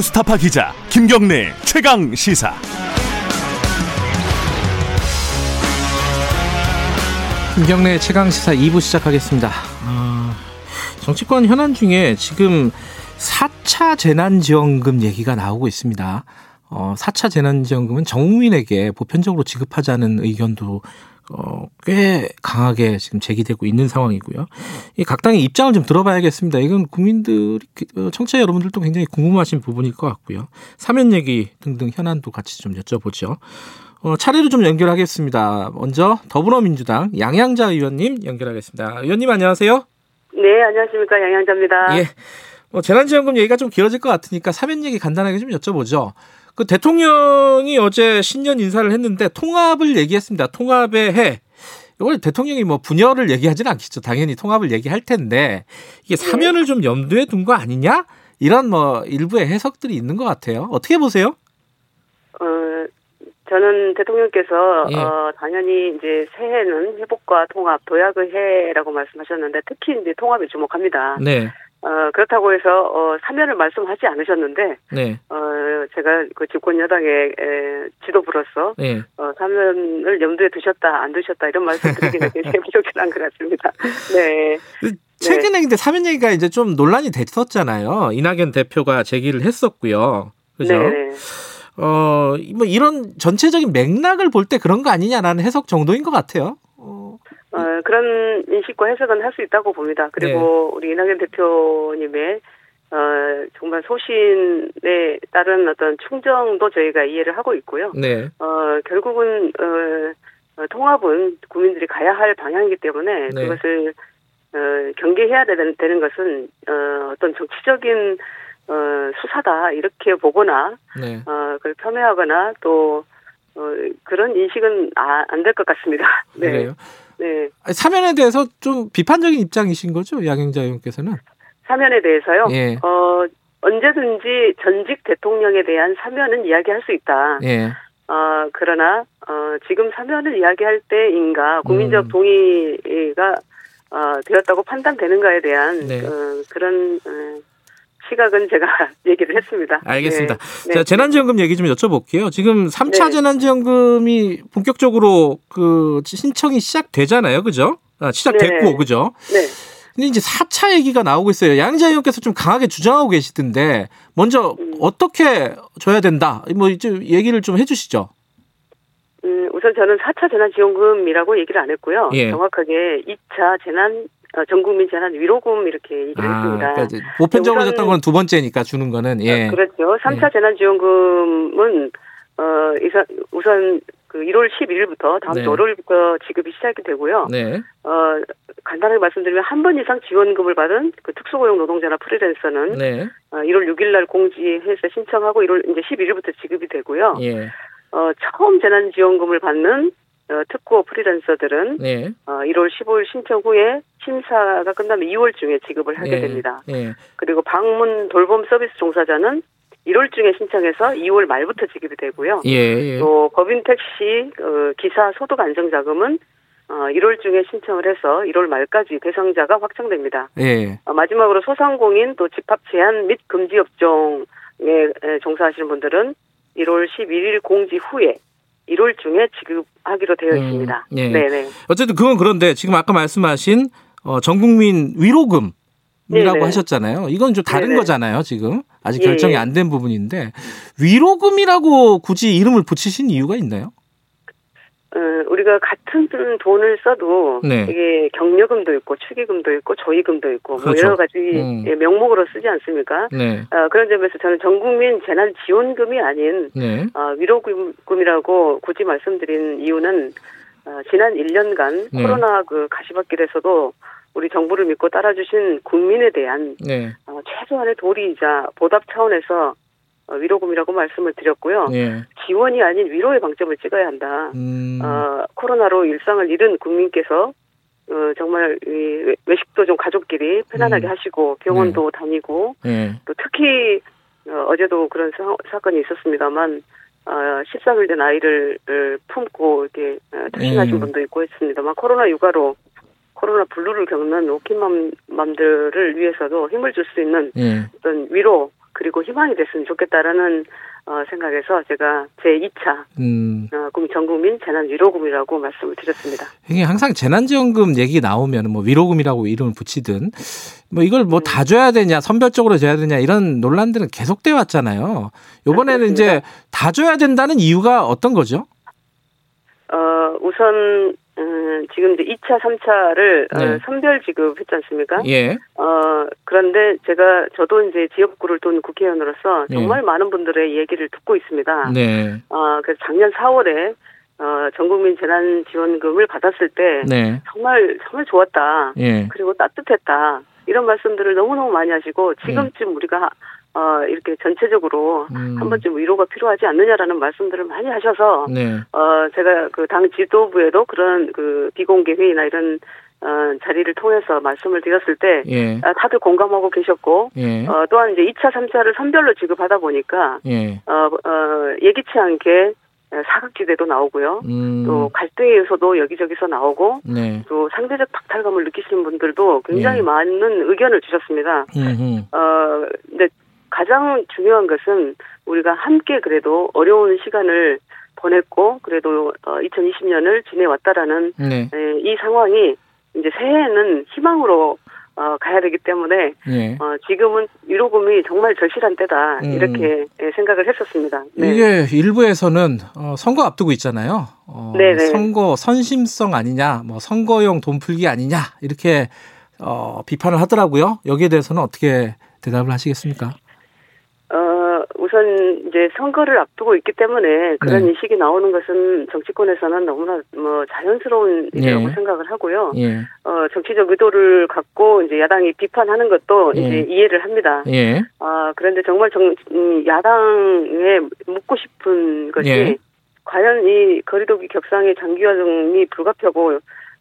뉴스타파 기자 김경래 최강 시사. 김경래 최강 시사 2부 시작하겠습니다. 어, 정치권 현안 중에 지금 4차 재난지원금 얘기가 나오고 있습니다. 어, 4차 재난지원금은 정민에게 보편적으로 지급하자는 의견도 어, 꽤 강하게 지금 제기되고 있는 상황이고요. 이 각 당의 입장을 좀 들어봐야겠습니다. 이건 국민들이 어, 청취자 여러분들도 굉장히 궁금하신 부분일 것 같고요. 사면 얘기 등등 현안도 같이 좀 여쭤보죠. 어, 차례로 좀 연결하겠습니다. 먼저 더불어민주당 양양자 의원님 연결하겠습니다. 의원님 안녕하세요. 네, 안녕하십니까 양양자입니다. 예. 어, 재난지원금 얘기가 좀 길어질 것 같으니까 사면 얘기 간단하게 좀 여쭤보죠. 그 대통령이 어제 신년 인사를 했는데 통합을 얘기했습니다. 통합의 해. 이걸 대통령이 뭐 분열을 얘기하지는 않겠죠. 당연히 통합을 얘기할 텐데 이게 네. 사면을 좀 염두에 둔 거 아니냐? 이런 뭐 일부의 해석들이 있는 것 같아요. 어떻게 보세요? 어, 저는 대통령께서 예. 어, 당연히 이제 새해는 회복과 통합, 도약의 해라고 말씀하셨는데 특히 이제 통합에 주목합니다. 네, 어, 그렇다고 해서 어, 사면을 말씀하지 않으셨는데 네, 어, 제가 그 집권 여당의 에, 지도부로서 네. 어, 사면을 염두에 두셨다 안 두셨다 이런 말씀 드리기는 굉장히 부족한 것 같습니다. 네. 최근에 근데 사면 얘기가 이제 좀 논란이 됐었잖아요. 이낙연 대표가 제기를 했었고요. 그죠? 네. 어, 뭐 이런 전체적인 맥락을 볼 때 그런 거 아니냐라는 해석 정도인 것 같아요. 어, 어, 그런 인식과 해석은 할 수 있다고 봅니다. 그리고 우리 이낙연 대표님의 어, 정말 소신에 따른 어떤 충정도 저희가 이해를 하고 있고요. 네, 어, 결국은 어, 어, 통합은 국민들이 가야 할 방향이기 때문에 네. 그것을 어, 경계해야 되는, 되는 것은 어, 어떤 정치적인 어, 수사다 이렇게 보거나 네. 어, 그걸 폄훼하거나 또 어, 그런 인식은 아, 안될 것 같습니다. 네. 그래요. 네. 사면에 대해서 좀 비판적인 입장이신 거죠, 양행자 의원께서는? 사면에 대해서요. 예. 어, 언제든지 전직 대통령에 대한 사면은 이야기할 수 있다. 예, 어, 그러나 어, 지금 사면을 이야기할 때인가 국민적 음. 동의가 어, 되었다고 판단되는가에 대한 네. 어, 그런 어, 시각은 제가 얘기를 했습니다. 알겠습니다. 네. 자, 재난지원금 얘기 좀 여쭤볼게요. 지금 3차 네. 재난지원금이 본격적으로 그 신청이 시작되잖아요. 그죠? 아, 시작됐고, 네. 그죠? 네. 근데 이제 4차 얘기가 나오고 있어요. 양자 의원께서 좀 강하게 주장하고 계시던데 먼저 음. 어떻게 줘야 된다. 뭐 이제 얘기를 좀 해주시죠. 음, 우선 저는 4차 재난지원금이라고 얘기를 안 했고요. 예. 정확하게 2차 재난 어, 전국민 재난 위로금 이렇게 얘기를 했습니다. 그러니까 이제 보편적으로 우선- 줬던 건 두 번째니까 주는 거는 예. 어, 그렇죠. 3차 예. 재난지원금은 어 우선 그 1월 11일부터 다음 네. 주 월요일부터 지급이 시작이 되고요. 네. 어 간단하게 말씀드리면 한 번 이상 지원금을 받은 그 특수고용 노동자나 프리랜서는 네. 어, 1월 6일 날 공지해서 신청하고 1월 이제 11일부터 지급이 되고요. 예. 어 처음 재난 지원금을 받는 어, 특고 프리랜서들은 네. 어, 1월 15일 신청 후에 심사가 끝나면 2월 중에 지급을 하게 예. 됩니다. 예. 그리고 방문 돌봄 서비스 종사자는 1월 중에 신청해서 2월 말부터 지급이 되고요. 예. 예. 또 법인 택시 어, 기사 소득 안정 자금은 어, 1월 중에 신청을 해서 1월 말까지 대상자가 확정됩니다. 예. 어, 마지막으로 소상공인 또 집합 제한 및 금지 업종에 에, 종사하시는 분들은 1월 11일 공지 후에 1월 중에 지급하기로 되어 음, 있습니다. 예. 네네. 어쨌든 그건 그런데 지금 아까 말씀하신 어, 전국민 위로금 이라고 네네. 하셨잖아요. 이건 좀 다른 네네. 거잖아요. 지금 아직 예, 결정이 예. 안된 부분인데 위로금이라고 굳이 이름을 붙이신 이유가 있나요? 어, 우리가 같은 돈을 써도 네. 이게 경력금도 있고 축의금도 있고 조의금도 있고 뭐 그렇죠. 여러 가지 음. 예, 명목으로 쓰지 않습니까? 네. 어, 그런 점에서 저는 전국민 재난 지원금이 아닌 네. 어, 위로금이라고 굳이 말씀드린 이유는 어, 지난 1년간 네. 코로나 그 가시밭길에서도 우리 정부를 믿고 따라주신 국민에 대한 네. 어, 최소한의 도리이자 보답 차원에서 어, 위로금이라고 말씀을 드렸고요. 네. 지원이 아닌 위로의 방점을 찍어야 한다. 음. 어, 코로나로 일상을 잃은 국민께서 어, 정말 이 외- 외식도 좀 가족끼리 편안하게 음. 하시고 병원도 다니고 네. 또 특히 어, 어제도 그런 사, 건이 있었습니다만 어, 13일 된 아이를 을 품고 이렇게 어, 특신하신 음. 분도 있고 했습니다만 코로나 육아로 코로나 블루를 겪는 오킨맘들을 위해서도 힘을 줄 수 있는 예. 어떤 위로 그리고 희망이 됐으면 좋겠다라는 어, 생각에서 제가 제 2차 음. 어, 전국민 재난위로금이라고 말씀을 드렸습니다. 이게 항상 재난지원금 얘기 나오면 뭐 위로금이라고 이름을 붙이든 뭐 이걸 뭐다 줘야 되냐 선별적으로 줘야 되냐 이런 논란들은 계속돼 왔잖아요. 이번에는 이제 다 줘야 된다는 이유가 어떤 거죠? 어, 우선 음, 지금 이제 2차, 3차를 어, 네. 어, 선별 지급했지 않습니까? 예. 어, 그런데 제가 저도 이제 지역구를 돈 국회의원으로서 예. 정말 예. 많은 분들의 얘기를 듣고 있습니다. 네. 어, 그래서 작년 4월에 어, 전국민 재난지원금을 받았을 때 네. 정말 정말 좋았다. 예. 그리고 따뜻했다. 이런 말씀들을 너무너무 많이 하시고 지금쯤 예. 우리가 어, 이렇게 전체적으로 음. 한 번쯤 위로가 필요하지 않느냐라는 말씀들을 많이 하셔서, 네. 어, 제가 그 당 지도부에도 그런 그 비공개 회의나 이런 어, 자리를 통해서 말씀을 드렸을 때 예. 아, 다들 공감하고 계셨고 예. 어, 또한 이제 2차, 3차를 선별로 지급하다 보니까 예. 어, 어, 예기치 않게 사각지대도 나오고요. 음. 또 갈등의 요소도 여기저기서 나오고 네. 또 상대적 박탈감을 느끼시는 분들도 굉장히 예. 많은 의견을 주셨습니다. 음흠. 어, 근데 가장 중요한 것은 우리가 함께 그래도 어려운 시간을 보냈고 그래도 어 2020년을 지내왔다라는 네. 에, 이 상황이 이제 새해에는 희망으로 어, 가야 되기 때문에 예. 어, 지금은 위로금이 정말 절실한 때다 음. 이렇게 예, 생각을 했었습니다. 네. 이게 일부에서는 어, 선거 앞두고 있잖아요. 어, 선거 선심성 아니냐, 뭐 선거용 돈 풀기 아니냐 이렇게 어, 비판을 하더라고요. 여기에 대해서는 어떻게 대답을 하시겠습니까? 어, 우선 이제 선거를 앞두고 있기 때문에 그런 네. 인식이 나오는 것은 정치권에서는 너무나 뭐 자연스러운 일이라고 네. 생각을 하고요. 예. 어, 정치적 의도를 갖고 이제 야당이 비판하는 것도 예. 이제 이해를 합니다. 예. 아, 그런데 정말 정, 음, 야당에 묻고 싶은 것이 예. 과연 이 거리두기 격상의 장기화정이 불가피하고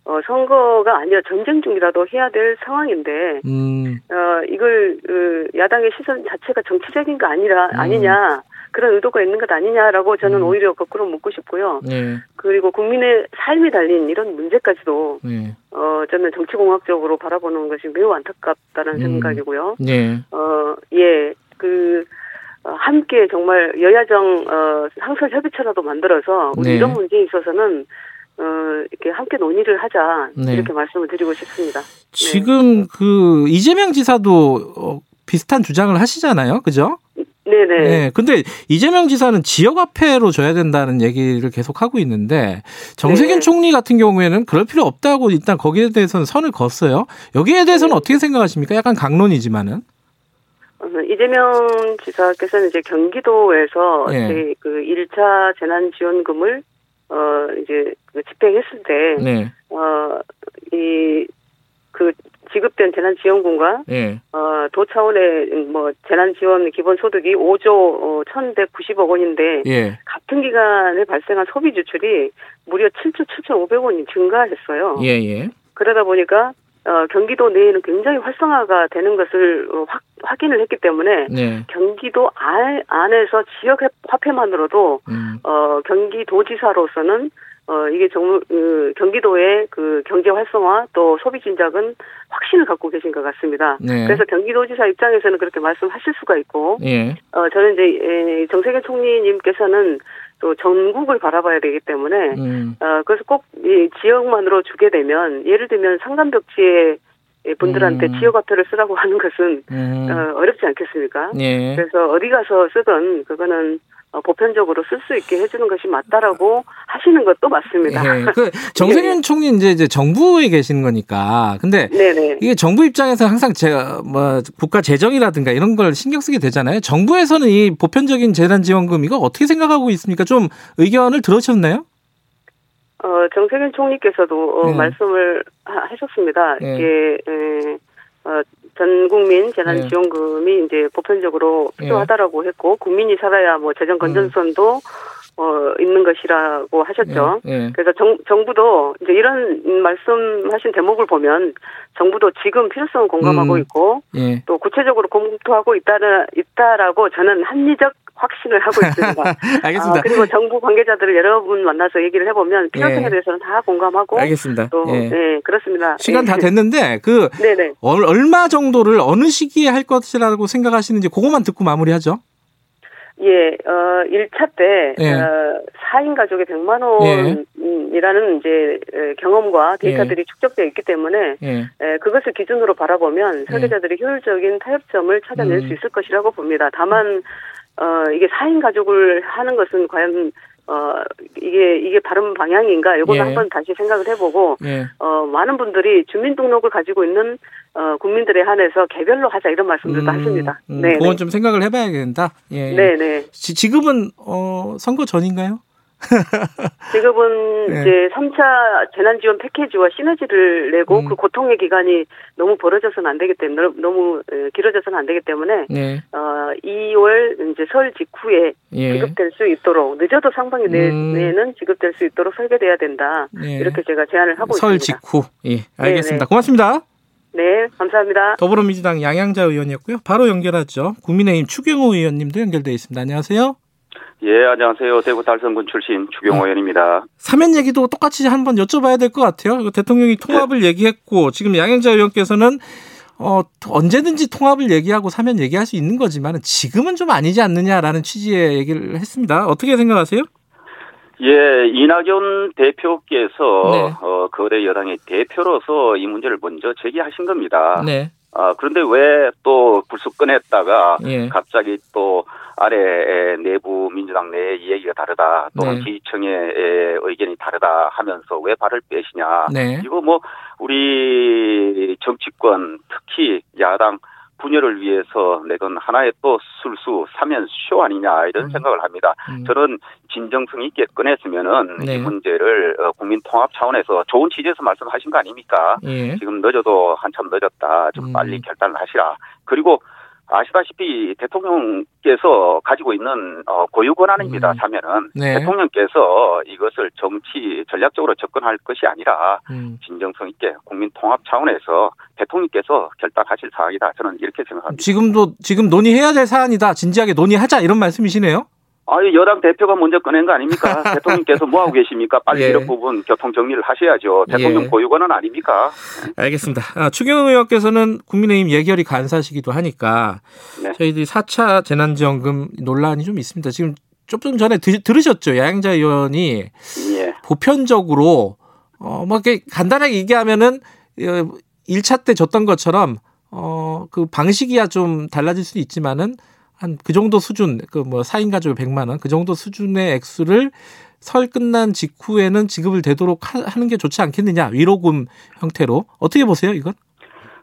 어, 선거가 아니라 전쟁 중이라도 해야 될 상황인데, 음. 어, 이걸, 그, 야당의 시선 자체가 정치적인 거 아니라, 음. 아니냐, 그런 의도가 있는 것 아니냐라고 저는 음. 오히려 거꾸로 묻고 싶고요. 네. 그리고 국민의 삶이 달린 이런 문제까지도, 네. 어, 저는 정치공학적으로 바라보는 것이 매우 안타깝다는 음. 생각이고요. 네. 어, 예, 그, 어, 함께 정말 여야정, 어, 상설 협의체라도 만들어서, 우리 네. 이런 문제에 있어서는 어, 이렇게 함께 논의를 하자 네. 이렇게 말씀을 드리고 싶습니다. 지금 네. 그 이재명 지사도 어, 비슷한 주장을 하시잖아요, 그죠? 네네. 네. 근데 이재명 지사는 지역 화폐로 줘야 된다는 얘기를 계속 하고 있는데 정세균 네. 총리 같은 경우에는 그럴 필요 없다고 일단 거기에 대해서는 선을 그었어요. 여기에 대해서는 네. 어떻게 생각하십니까? 약간 강론이지만은. 어, 이재명 지사께서는 이제 경기도에서 네. 그 1차 재난지원금을 어 이제 그 집행했을 때, 네. 어 이 그 지급된 재난지원금과 네. 어 도 차원의 뭐 재난지원 기본소득이 5조 어, 1,190억 원인데 예. 같은 기간에 발생한 소비 지출이 무려 7조 7,500원이 증가했어요. 예, 예. 그러다 보니까 어, 경기도 내에는 굉장히 활성화가 되는 것을 어, 확, 확인을 했기 때문에 네. 경기도 안, 안에서 지역 화폐만으로도 음. 어, 경기도지사로서는 어, 이게 정, 그, 경기도의 그 경제 활성화 또 소비 진작은 확신을 갖고 계신 것 같습니다. 네. 그래서 경기도지사 입장에서는 그렇게 말씀하실 수가 있고, 예. 어, 저는 이제 정세균 총리님께서는 또 전국을 바라봐야 되기 때문에 음. 어 그래서 꼭 이 지역만으로 주게 되면 예를 들면 상간벽지에 분들한테 음. 지역화폐를 쓰라고 하는 것은 음. 어, 어렵지 않겠습니까? 예. 그래서 어디 가서 쓰든 그거는 어, 보편적으로 쓸 수 있게 해주는 것이 맞다라고 하시는 것도 맞습니다. 예. 그 정세균 네. 총리 이제, 이제 정부에 계시는 거니까. 근데 네네. 이게 정부 입장에서 항상 제가 뭐 국가 재정이라든가 이런 걸 신경 쓰게 되잖아요. 정부에서는 이 보편적인 재난 지원금 이거 어떻게 생각하고 있습니까? 좀 의견을 들으셨나요? 어, 정세균 총리께서도 어, 네. 말씀을 하, 하셨습니다. 네. 이게 에, 어, 전 국민 재난지원금이 이제 보편적으로 필요하다라고 했고 국민이 살아야 뭐 재정 건전성도 어, 있는 것이라고 하셨죠. 예, 예. 그래서 정, 정부도 이제 이런 말씀하신 대목을 보면 정부도 지금 필요성을 공감하고 음, 있고 예. 또 구체적으로 검토하고 있다는 있다라고 저는 합리적 확신을 하고 있습니다. 알겠습니다. 아, 그리고 정부 관계자들을 여러 분 만나서 얘기를 해보면 필요성에 예. 대해서는 다 공감하고 알겠습니다. 또 예. 네, 그렇습니다. 시간 다 예. 됐는데 그 네네. 얼- 얼마 정도를 어느 시기에 할 것이라고 생각하시는지 그것만 듣고 마무리하죠. 예, 어, 1차 때, 예. 어, 4인 가족에 100만 예. 원이라는 이제 에, 경험과 데이터들이 축적되어 있기 때문에 예. 에, 그것을 기준으로 바라보면 설계자들이 효율적인 타협점을 찾아낼 음. 수 있을 것이라고 봅니다. 다만 어, 이게 4인 가족을 하는 것은 과연 어, 이게 이게 바른 방향인가? 요거는 예. 한번 다시 생각을 해보고 예. 어, 많은 분들이 주민등록을 가지고 있는 어, 국민들에 한해서 개별로 하자 이런 말씀들도 하십니다. 음, 네, 그건 네. 좀 생각을 해봐야 된다. 예. 네, 네. 지, 지금은 어, 선거 전인가요? 지금은 네. 이제 3차 재난지원 패키지와 시너지를 내고 음. 그 고통의 기간이 너무 벌어져서는 안 되기 때문에 너무 에, 길어져서는 안 되기 때문에 네. 어 2월 이제 설 직후에 예. 지급될 수 있도록 늦어도 상반기 내- 음. 내에는 지급될 수 있도록 설계돼야 된다. 예. 이렇게 제가 제안을 하고 설 있습니다. 직후. 예. 알겠습니다. 네. 고맙습니다. 네, 감사합니다. 더불어민주당 양양자 의원이었고요. 바로 연결하죠. 국민의힘 추경호 의원님도 연결돼 있습니다. 안녕하세요. 예, 안녕하세요. 대구 달성군 출신 추경호 의원입니다. 사면 얘기도 똑같이 한번 여쭤봐야 될 것 같아요. 대통령이 통합을 얘기했고 지금 양양자 의원께서는 어, 언제든지 통합을 얘기하고 사면 얘기할 수 있는 거지만 지금은 좀 아니지 않느냐라는 취지의 얘기를 했습니다. 어떻게 생각하세요? 예, 이낙연 대표께서 네. 어, 거대 여당의 대표로서 이 문제를 먼저 제기하신 겁니다. 네. 아, 그런데 왜 또 불쑥 꺼냈다가 예. 갑자기 또 아래 내부 민주당 내 이야기가 다르다 또는 네. 에, 의견이 다르다 하면서 왜 발을 빼시냐 네. 이거 뭐 우리 정치권 특히 야당 분열을 위해서 내건 하나의 또 술수 사면 쇼 아니냐 이런 음. 생각을 합니다. 음. 저는 진정성 있게 꺼냈으면은 네. 이 문제를 어, 국민 통합 차원에서 좋은 취지에서 말씀하신 거 아닙니까? 예. 지금 늦어도 한참 늦었다. 좀 음. 빨리 결단을 하시라. 그리고 아시다시피 대통령께서 가지고 있는 어, 고유 권한입니다. 음. 사면은 네. 대통령께서 이것을 정치 전략적으로 접근할 것이 아니라 음. 진정성 있게 국민 통합 차원에서 대통령께서 결단하실 사항이다. 저는 이렇게 생각합니다. 지금도 지금 논의해야 될 사안이다. 진지하게 논의하자 이런 말씀이시네요. 아유 여당 대표가 먼저 꺼낸 거 아닙니까? 대통령께서 뭐 하고 계십니까? 빨리 예. 이런 부분 교통 정리를 하셔야죠. 대통령 예. 고유 권한 아닙니까? 알겠습니다. 아, 추경호 의원께서는 국민의힘 예결위 간사시기도 하니까 네. 저희들이 4차 재난지원금 논란이 좀 있습니다. 지금 조금 전에 드, 들으셨죠? 야영자 의원이 예. 보편적으로 어, 뭐 이렇게 간단하게 얘기하면은 어, 1차 때 줬던 것처럼 어, 그 방식이야 좀 달라질 수 있지만은 한 그 정도 수준, 그 뭐 4인 가족에 100만 원, 그 정도 수준의 액수를 설 끝난 직후에는 지급을 되도록 하, 하는 게 좋지 않겠느냐. 위로금 형태로. 어떻게 보세요, 이건?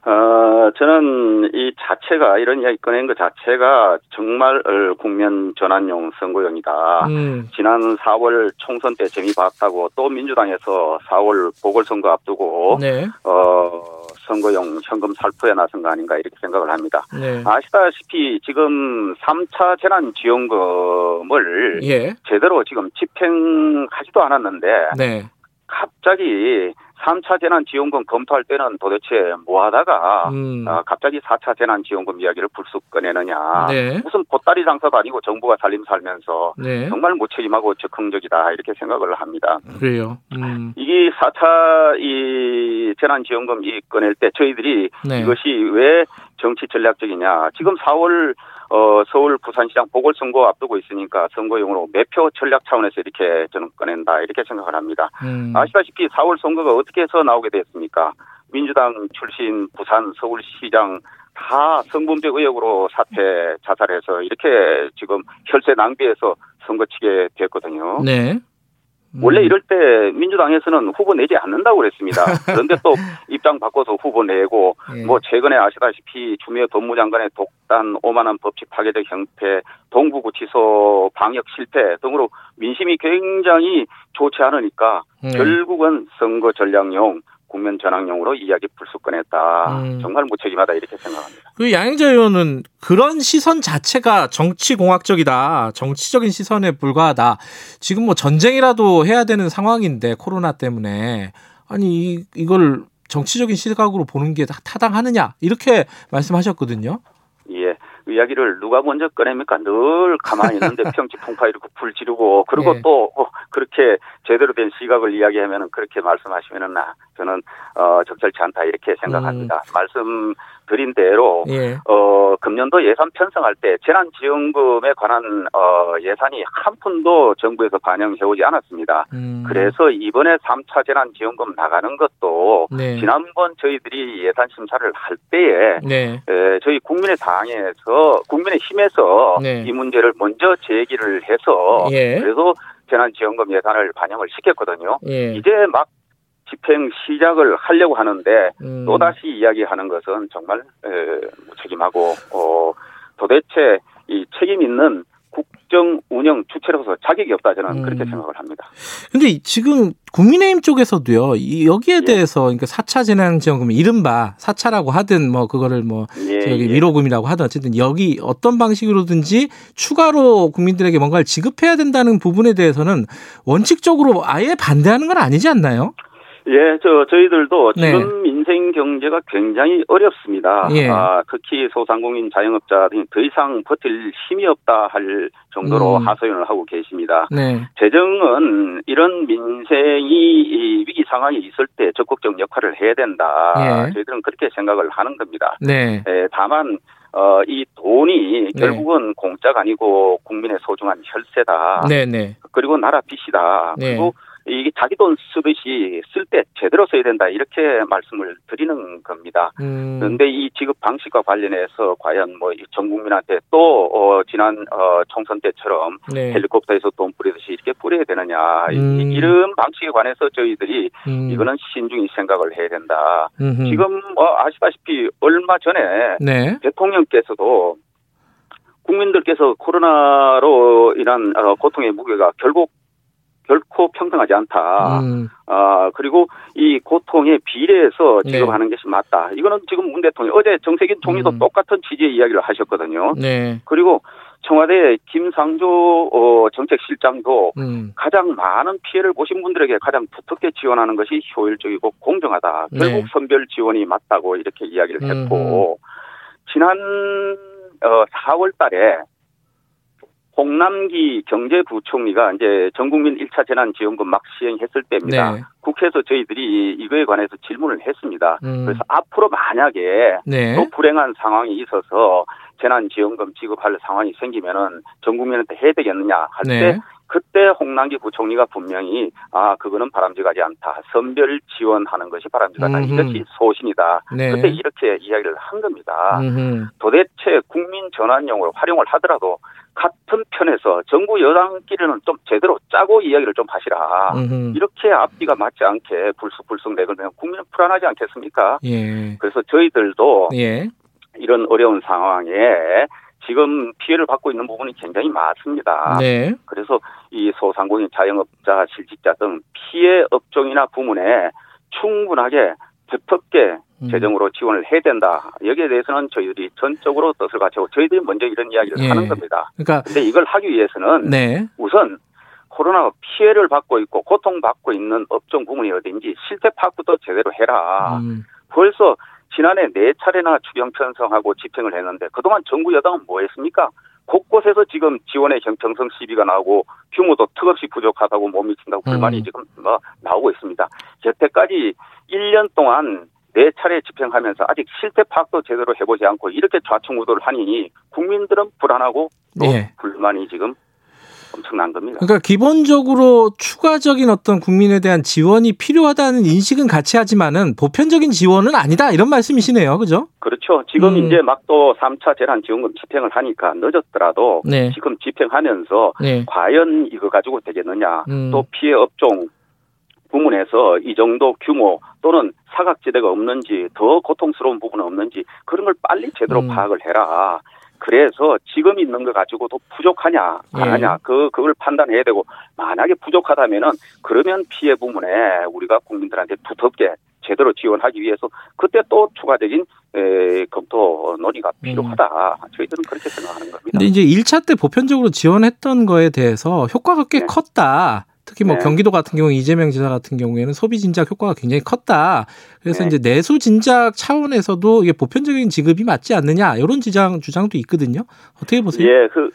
어, 저는 이 자체가 이런 이야기 꺼낸 것 자체가 정말 어, 국면 전환용 선거용이다. 음. 지난 4월 총선 때 재미 봤다고 또 민주당에서 4월 보궐선거 앞두고 네. 어, 선거용 현금 살포에 나선 거 아닌가 이렇게 생각을 합니다. 네. 아시다시피 지금 3차 재난지원금을 예. 제대로 지금 집행하지도 않았는데 네. 갑자기 3차 재난지원금 검토할 때는 도대체 뭐 하다가 음. 아, 갑자기 4차 재난지원금 이야기를 불쑥 꺼내느냐. 네. 무슨 보따리 장사도 아니고 정부가 살림 살면서 네. 정말 무책임하고 적극적이다 이렇게 생각을 합니다. 그래요. 음. 이게 4차 이 재난지원금 이 꺼낼 때 저희들이 네. 이것이 왜 정치 전략적이냐. 지금 4월 어, 서울 부산시장 보궐선거 앞두고 있으니까 선거용으로 매표 전략 차원에서 이렇게 저는 꺼낸다 이렇게 생각을 합니다. 음. 아시다시피 4월 선거가 어떻게 해서 나오게 됐습니까? 민주당 출신 부산 서울시장 다 성범죄 의혹으로 사퇴 자살해서 이렇게 지금 혈세 낭비해서 선거 치게 됐거든요. 네. 음. 원래 이럴 때 민주당에서는 후보 내지 않는다고 그랬습니다. 그런데 또 입장 바꿔서 후보 내고 예. 뭐 최근에 아시다시피 추미애 법무장관의 독단 오만한 법칙 파괴적 형태, 동부구치소 방역 실패 등으로 민심이 굉장히 좋지 않으니까 네. 결국은 선거 전략용 국면 전환용으로 이야기 불쑥 꺼냈다. 음. 정말 무책임하다 이렇게 생각합니다. 그 양행자 의원은 그런 시선 자체가 정치공학적이다. 정치적인 시선에 불과하다. 지금 뭐 전쟁이라도 해야 되는 상황인데 코로나 때문에 아니 이, 이걸 정치적인 시각으로 보는 게 다- 타당하느냐 이렇게 말씀하셨거든요. 예. 이야기를 누가 먼저 꺼냅니까? 늘 가만히 있는데 평지 풍파 이렇게 불 지르고 그리고 네. 또 어, 그렇게 제대로 된 시각을 이야기하면은 그렇게 말씀하시면은 나 저는 어 적절치 않다 이렇게 생각합니다. 말씀 드린 대로 예. 어 금년도 예산 편성할 때 재난지원금에 관한 어 예산이 한 푼도 정부에서 반영해 오지 않았습니다. 음. 그래서 이번에 3차 재난지원금 나가는 것도 네. 지난번 저희들이 예산 심사를 할 때에 네. 에, 저희 국민의 당에서 국민의 힘에서 네. 이 문제를 먼저 제기를 해서 예. 그래서 재난지원금 예산을 반영을 시켰거든요. 예. 이제 막 집행 시작을 하려고 하는데 음. 또 다시 이야기하는 것은 정말 에, 무책임하고 어, 도대체 이 책임 있는 국정 운영 주체로서 자격이 없다 저는 그렇게 음. 생각을 합니다. 근데 이- 지금 국민의힘 쪽에서도요. 이 여기에 예. 대해서 그러니까 4차 재난지원금 이른바 4차라고 하든 뭐 그거를 뭐 예, 저기 예. 위로금이라고 하든 어쨌든 여기 어떤 방식으로든지 추가로 국민들에게 뭔가를 지급해야 된다는 부분에 대해서는 원칙적으로 아예 반대하는 건 아니지 않나요? 예, 저 저희들도 네. 지금 민생 경제가 굉장히 어렵습니다. 예. 아, 특히 소상공인 자영업자 등이 더 이상 버틸 힘이 없다 할 정도로 음. 하소연을 하고 계십니다. 네. 재정은 이런 민생이 이 위기 상황이 있을 때 적극적 역할을 해야 된다. 예. 저희들은 그렇게 생각을 하는 겁니다. 네. 예, 다만 어, 이 돈이 네. 결국은 공짜가 아니고 국민의 소중한 혈세다. 네, 네. 그리고 나라 빚이다. 네. 그리고 이게 자기 돈 쓰듯이 쓸 때 제대로 써야 된다. 이렇게 말씀을 드리는 겁니다. 음. 그런데 이 지급 방식과 관련해서 과연 뭐 전 국민한테 또 어, 지난 어, 총선 때처럼 네. 헬리콥터에서 돈 뿌리듯이 이렇게 뿌려야 되느냐 이- 음. 이런 방식에 관해서 저희들이 음. 이거는 신중히 생각을 해야 된다. 음흠. 지금 뭐 아시다시피 얼마 전에 네. 대통령께서도 국민들께서 코로나로 인한 어, 고통의 무게가 결국 결코 평등하지 않다. 음. 아 그리고 이 고통에 비례해서 네. 지급하는 것이 맞다. 이거는 지금 문 대통령 어제 정세균 총리도 음. 똑같은 취지의 이야기를 하셨거든요. 네. 그리고 청와대 김상조 어, 정책실장도 음. 가장 많은 피해를 보신 분들에게 가장 두텁게 지원하는 것이 효율적이고 공정하다. 네. 결국 선별 지원이 맞다고 이렇게 이야기를 했고 지난 어, 4월 달에 홍남기 경제부총리가 이제 전국민 1차 재난지원금 막 시행했을 때입니다. 네. 국회에서 저희들이 이거에 관해서 질문을 했습니다. 음. 그래서 앞으로 만약에 네. 또 불행한 상황이 있어서 재난지원금 지급할 상황이 생기면은 전 국민한테 해야 되겠느냐 할때 네. 그때 홍남기 부총리가 분명히 아 그거는 바람직하지 않다 선별 지원하는 것이 바람직하다 음흠. 이것이 소신이다 네. 그때 이렇게 이야기를 한 겁니다 음흠. 도대체 국민 전환용으로 활용을 하더라도 같은 편에서 정부 여당끼리는 좀 제대로 짜고 이야기를 좀 하시라 음흠. 이렇게 앞뒤가 맞지 않게 불쑥불쑥 내걸면 국민은 불안하지 않겠습니까 예. 그래서 저희들도 예. 이런 어려운 상황에 지금 피해를 받고 있는 부분이 굉장히 많습니다. 네. 그래서 이 소상공인 자영업자 실직자 등 피해 업종이나 부문에 충분하게 두텁게 음. 재정으로 지원을 해야 된다. 여기에 대해서는 저희들이 전적으로 뜻을 갖추고 저희들이 먼저 이런 이야기를 예. 하는 겁니다. 그러니까 근데 이걸 하기 위해서는 네. 우선 코로나 피해를 받고 있고 고통받고 있는 업종 부문이 어딘지 실태 파악부터 제대로 해라. 음. 벌써 지난해 네 차례나 추경 편성하고 집행을 했는데 그동안 정부 여당은 뭐 했습니까? 곳곳에서 지금 지원의 형평성 시비가 나오고 규모도 턱없이 부족하다고 못 미친다고 불만이 음. 지금 뭐 나오고 있습니다. 여태까지 1년 동안 네 차례 집행하면서 아직 실태 파악도 제대로 해보지 않고 이렇게 좌충우돌을 하니 국민들은 불안하고 또 예. 불만이 지금 엄청난 겁니다. 그러니까 기본적으로 추가적인 어떤 국민에 대한 지원이 필요하다는 인식은 같이 하지만은 보편적인 지원은 아니다 이런 말씀이시네요. 그죠? 그렇죠. 지금 음. 이제 막 또 3차 재난 지원금 집행을 하니까 늦었더라도 네. 지금 집행하면서 네. 과연 이거 가지고 되겠느냐. 음. 또 피해 업종 부문에서 이 정도 규모 또는 사각지대가 없는지 더 고통스러운 부분은 없는지 그런 걸 빨리 제대로 음. 파악을 해라. 그래서 지금 있는 거 가지고도 부족하냐 안 예. 하냐 그 그걸 판단해야 되고 만약에 부족하다면은 그러면 피해 부문에 우리가 국민들한테 두텁게 제대로 지원하기 위해서 그때 또 추가적인 에, 검토 논의가 필요하다. 저희들은 그렇게 생각하는 겁니다. 음. 근데 이제 1차 때 보편적으로 지원했던 거에 대해서 효과가 꽤 네. 컸다. 특히 뭐 네. 경기도 같은 경우 이재명 지사 같은 경우에는 소비 진작 효과가 굉장히 컸다. 그래서 네. 이제 내수 진작 차원에서도 이게 보편적인 지급이 맞지 않느냐 이런 주장 주장도 있거든요. 어떻게 보세요? 예, 그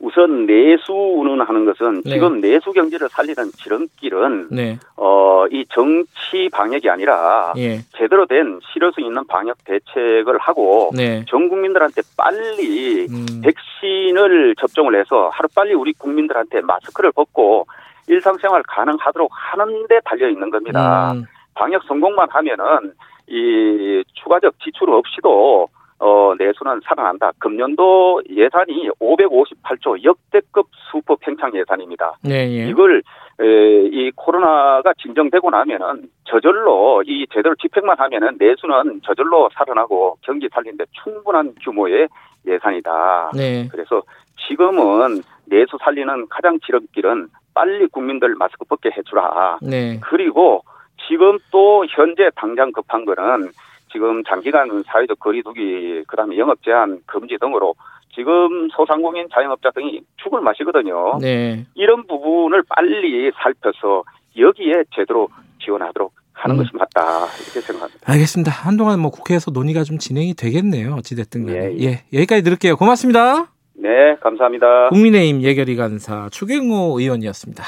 우선 내수는 하는 것은 네. 지금 내수 경제를 살리는 지름길은 네, 어, 이 정치 방역이 아니라 예, 제대로 된 실효성 있는 방역 대책을 하고 네, 전 국민들한테 빨리 음, 백신을 접종을 해서 하루 빨리 우리 국민들한테 마스크를 벗고 일상생활 가능하도록 하는 데 달려 있는 겁니다. 음, 방역 성공만 하면은 이 추가적 지출 없이도 어 내수는 살아난다. 금년도 예산이 558조 역대급 수법 팽창 예산입니다. 네, 예, 이걸 에, 이 코로나가 진정되고 나면은 저절로 이 제대로 집행만 하면은 내수는 저절로 살아나고 경기 살리는데 충분한 규모의 예산이다. 네, 그래서 지금은 내수 살리는 가장 지름길은 빨리 국민들 마스크 벗게 해주라. 네, 그리고 지금 또 현재 당장 급한 거는 지금 장기간 사회적 거리두기 그 다음에 영업 제한 금지 등으로 지금 소상공인 자영업자 등이 죽을 맛이거든요. 네. 이런 부분을 빨리 살펴서 여기에 제대로 지원하도록 하는 음. 것이 맞다 이렇게 생각합니다. 알겠습니다. 한동안 뭐 국회에서 논의가 좀 진행이 되겠네요. 어찌 됐든 간에. 예, 예, 예. 여기까지 들을게요. 고맙습니다. 네, 감사합니다. 국민의힘 예결위 간사 추경호 의원이었습니다.